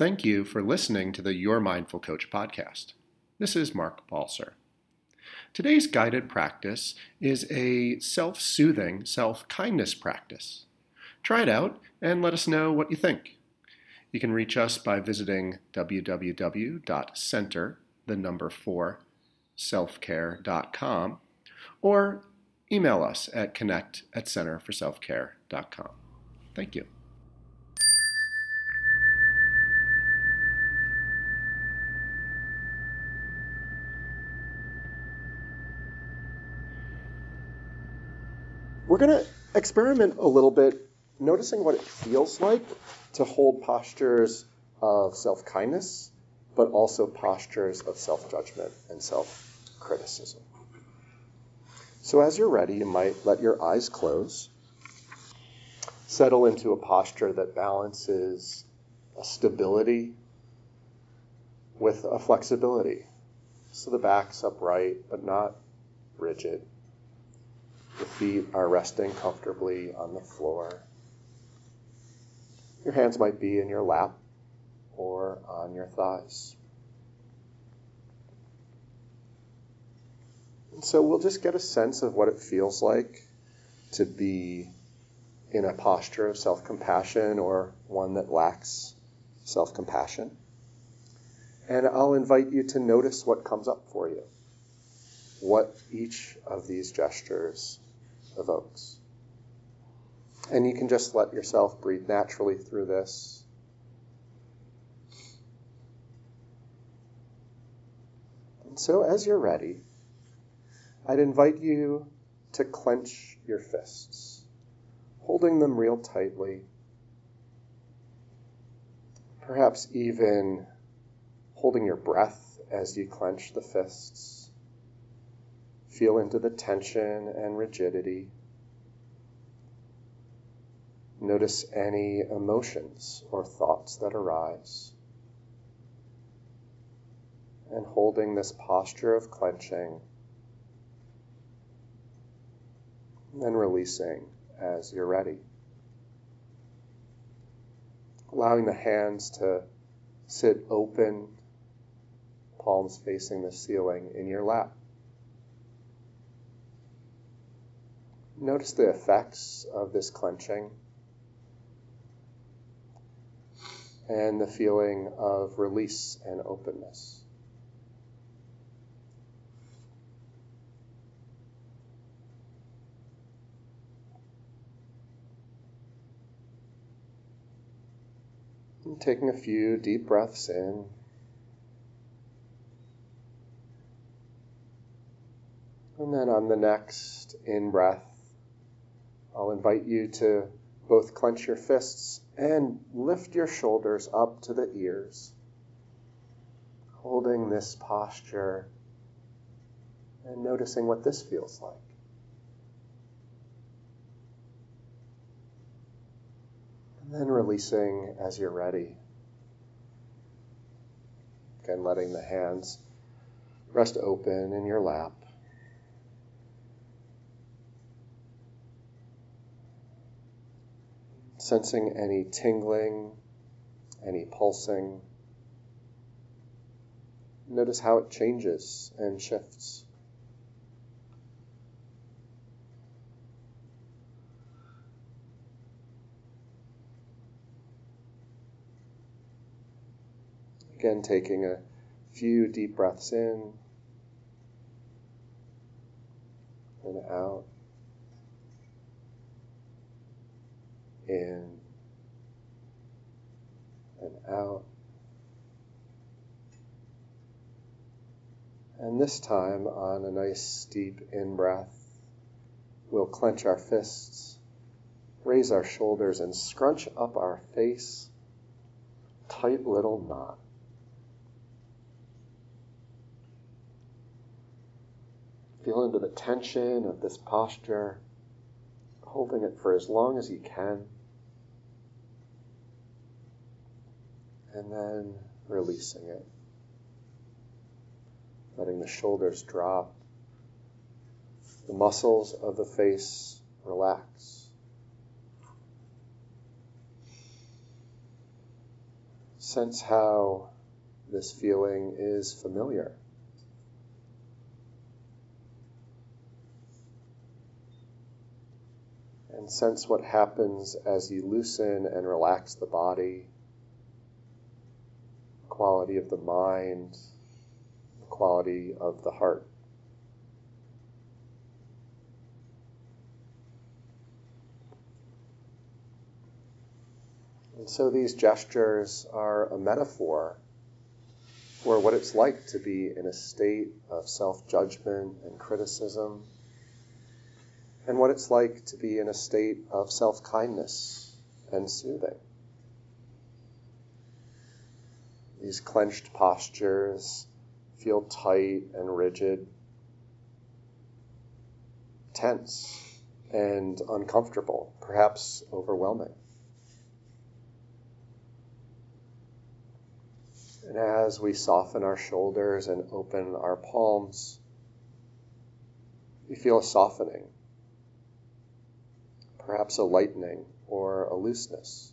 Thank you for listening to the Your Mindful Coach podcast. This is Mark Balser. Today's guided practice is a self soothing, self kindness practice. Try it out and let us know what you think. You can reach us by visiting www.center, the number 4, selfcare.com, or email us at connect at centerforselfcare.com. Thank you. We're going to experiment a little bit, noticing what it feels like to hold postures of self kindness, but also postures of self judgment and self criticism. So, as you're ready, you might let your eyes close, settle into a posture that balances a stability with a flexibility. So the back's upright, but not rigid. The feet are resting comfortably on the floor. Your hands might be in your lap or on your thighs. And so we'll just get a sense of what it feels like to be in a posture of self compassion or one that lacks self compassion. And I'll invite you to notice what comes up for you, what each of these gestures evokes. And you can just let yourself breathe naturally through this. And so, as you're ready, I'd invite you to clench your fists, holding them real tightly. Perhaps even holding your breath as you clench the fists. Feel into the tension and rigidity. Notice any emotions or thoughts that arise. And holding this posture of clenching and releasing as you're ready. Allowing the hands to sit open, palms facing the ceiling in your lap. Notice the effects of this clenching and the feeling of release and openness. Taking a few deep breaths in. And then on the next in breath, I'll invite you to both clench your fists and lift your shoulders up to the ears, holding this posture and noticing what this feels like. And then releasing as you're ready. Again, letting the hands rest open in your lap. Sensing any tingling, any pulsing. Notice how it changes and shifts. Again, taking a few deep breaths in and out. In and out. And this time, on a nice deep in breath, we'll clench our fists, raise our shoulders, and scrunch up our face. Tight little knot. Feel into the tension of this posture, holding it for as long as you can. And then releasing it. Letting the shoulders drop, the muscles of the face relax. Sense how this feeling is familiar. And sense what happens as you loosen and relax the body, quality of the mind, the quality of the heart. And so these gestures are a metaphor for what it's like to be in a state of self judgment and criticism, and what it's like to be in a state of self kindness and soothing. These clenched postures feel tight and rigid, tense and uncomfortable, perhaps overwhelming. And as we soften our shoulders and open our palms, we feel a softening, perhaps a lightening or a looseness.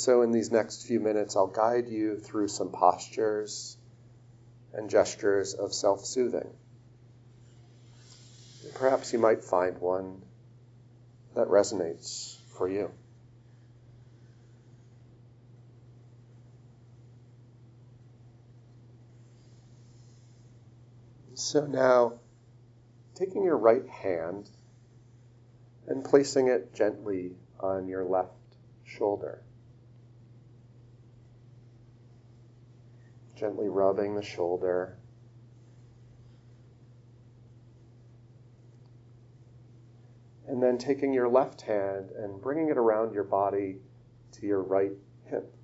So, in these next few minutes, I'll guide you through some postures and gestures of self soothing. Perhaps you might find one that resonates for you. So now, taking your right hand and placing it gently on your left shoulder. Gently rubbing the shoulder and then taking your left hand and bringing it around your body to your right hip.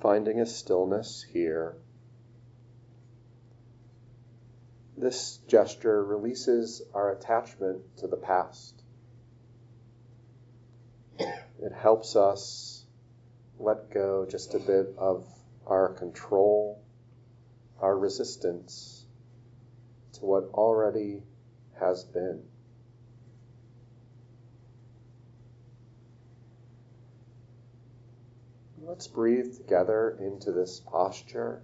Finding a stillness here. This gesture releases our attachment to the past. It helps us let go just a bit of our control, our resistance to what already has been. Let's breathe together into this posture.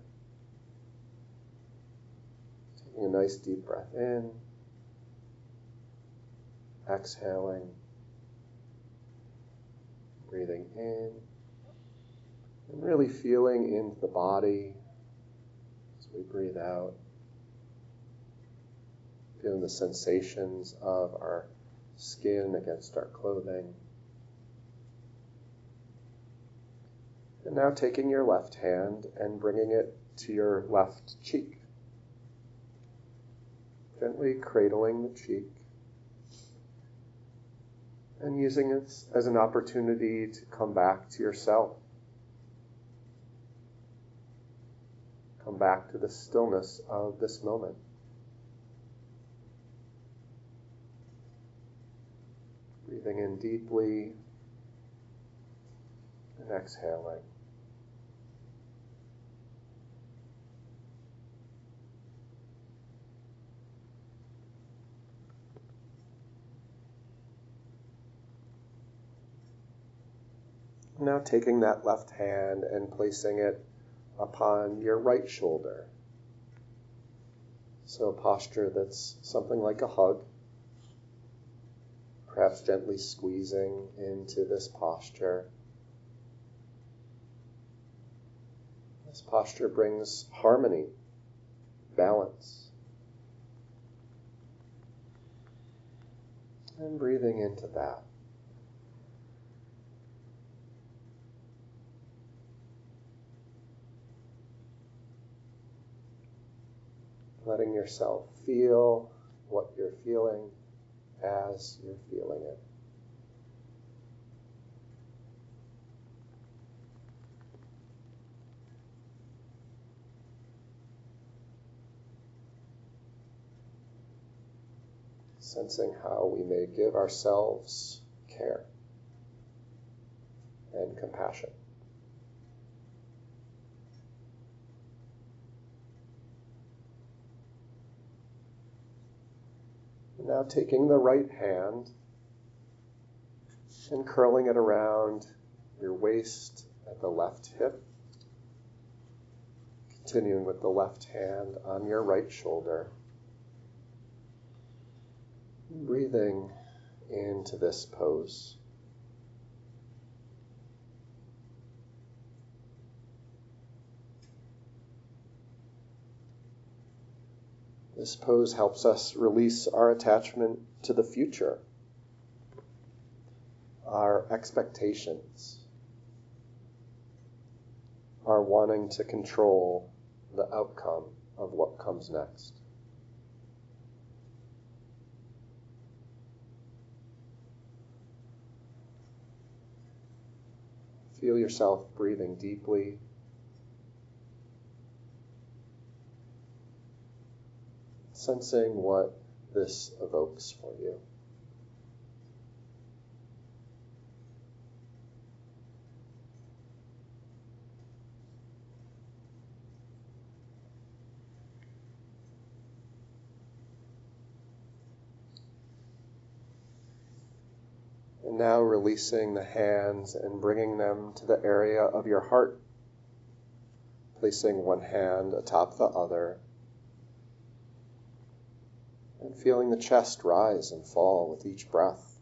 Taking a nice deep breath in, exhaling, breathing in, and really feeling into the body as we breathe out feeling the sensations of our skin against our clothing. And now taking your left hand and bringing it to your left cheek. Gently cradling the cheek and using it as an opportunity to come back to yourself. Come back to the stillness of this moment. Breathing in deeply and exhaling. Now taking that left hand and placing it upon your right shoulder. So a posture that's something like a hug perhaps gently squeezing into this posture. This posture brings harmony, balance. And breathing into that. Letting yourself feel what you're feeling as you're feeling it. Sensing how we may give ourselves care and compassion. Now taking the right hand and curling it around your waist at the left hip. Continuing with the left hand on your right shoulder. Breathing into this pose. This pose helps us release our attachment to the future, our expectations, our wanting to control the outcome of what comes next. Feel yourself breathing deeply sensing what this evokes for you. And now releasing the hands and bringing them to the area of your heart, placing one hand atop the other and feeling the chest rise and fall with each breath.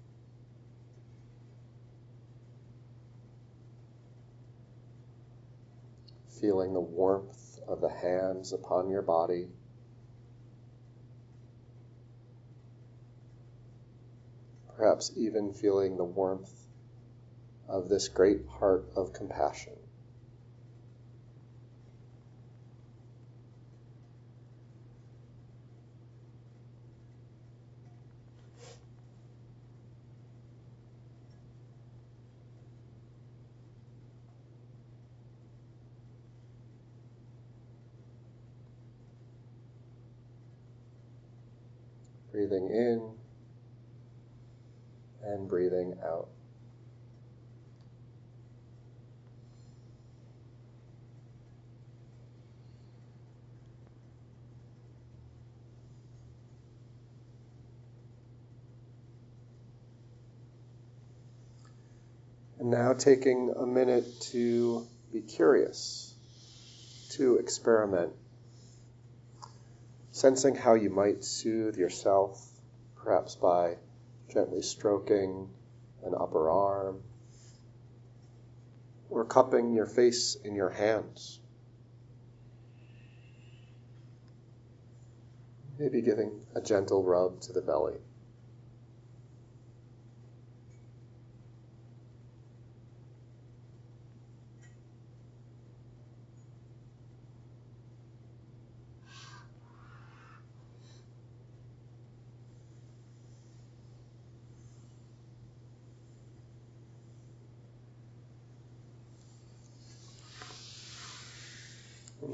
Feeling the warmth of the hands upon your body. Perhaps even feeling the warmth of this great heart of compassion. Breathing in and breathing out. And now taking a minute to be curious, to experiment sensing how you might soothe yourself, perhaps by gently stroking an upper arm or cupping your face in your hands. Maybe giving a gentle rub to the belly.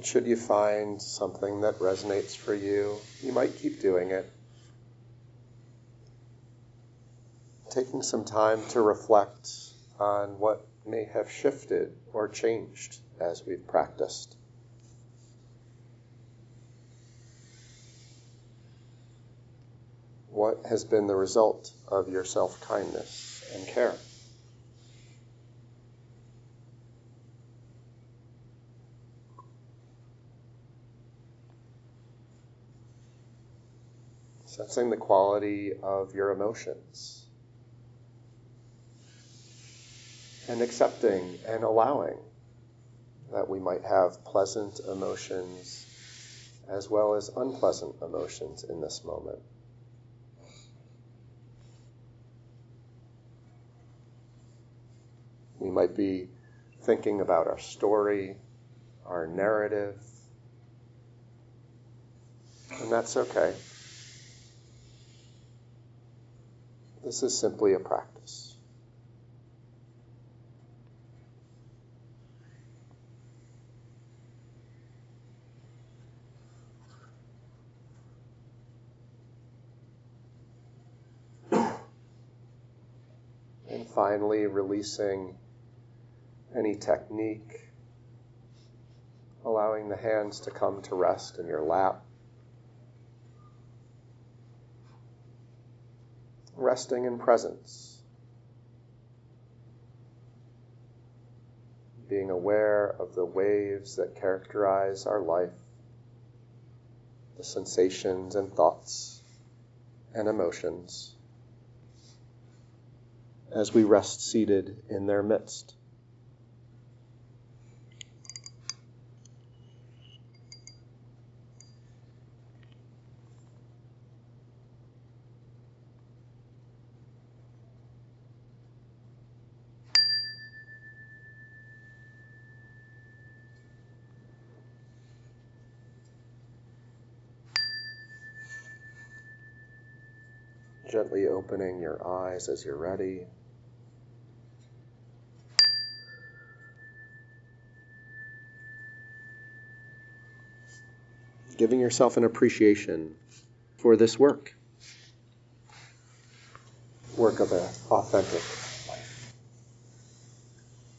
Should you find something that resonates for you, you might keep doing it. Taking some time to reflect on what may have shifted or changed as we've practiced. What has been the result of your self kindness and care? Sensing the quality of your emotions, and accepting and allowing that we might have pleasant emotions as well as unpleasant emotions in this moment. We might be thinking about our story, our narrative, and that's okay. This is simply a practice. And finally, releasing any technique, allowing the hands to come to rest in your lap. Resting in presence, being aware of the waves that characterize our life, the sensations and thoughts and emotions as we rest seated in their midst. Gently opening your eyes as you're ready. Giving yourself an appreciation for this work. Work of an authentic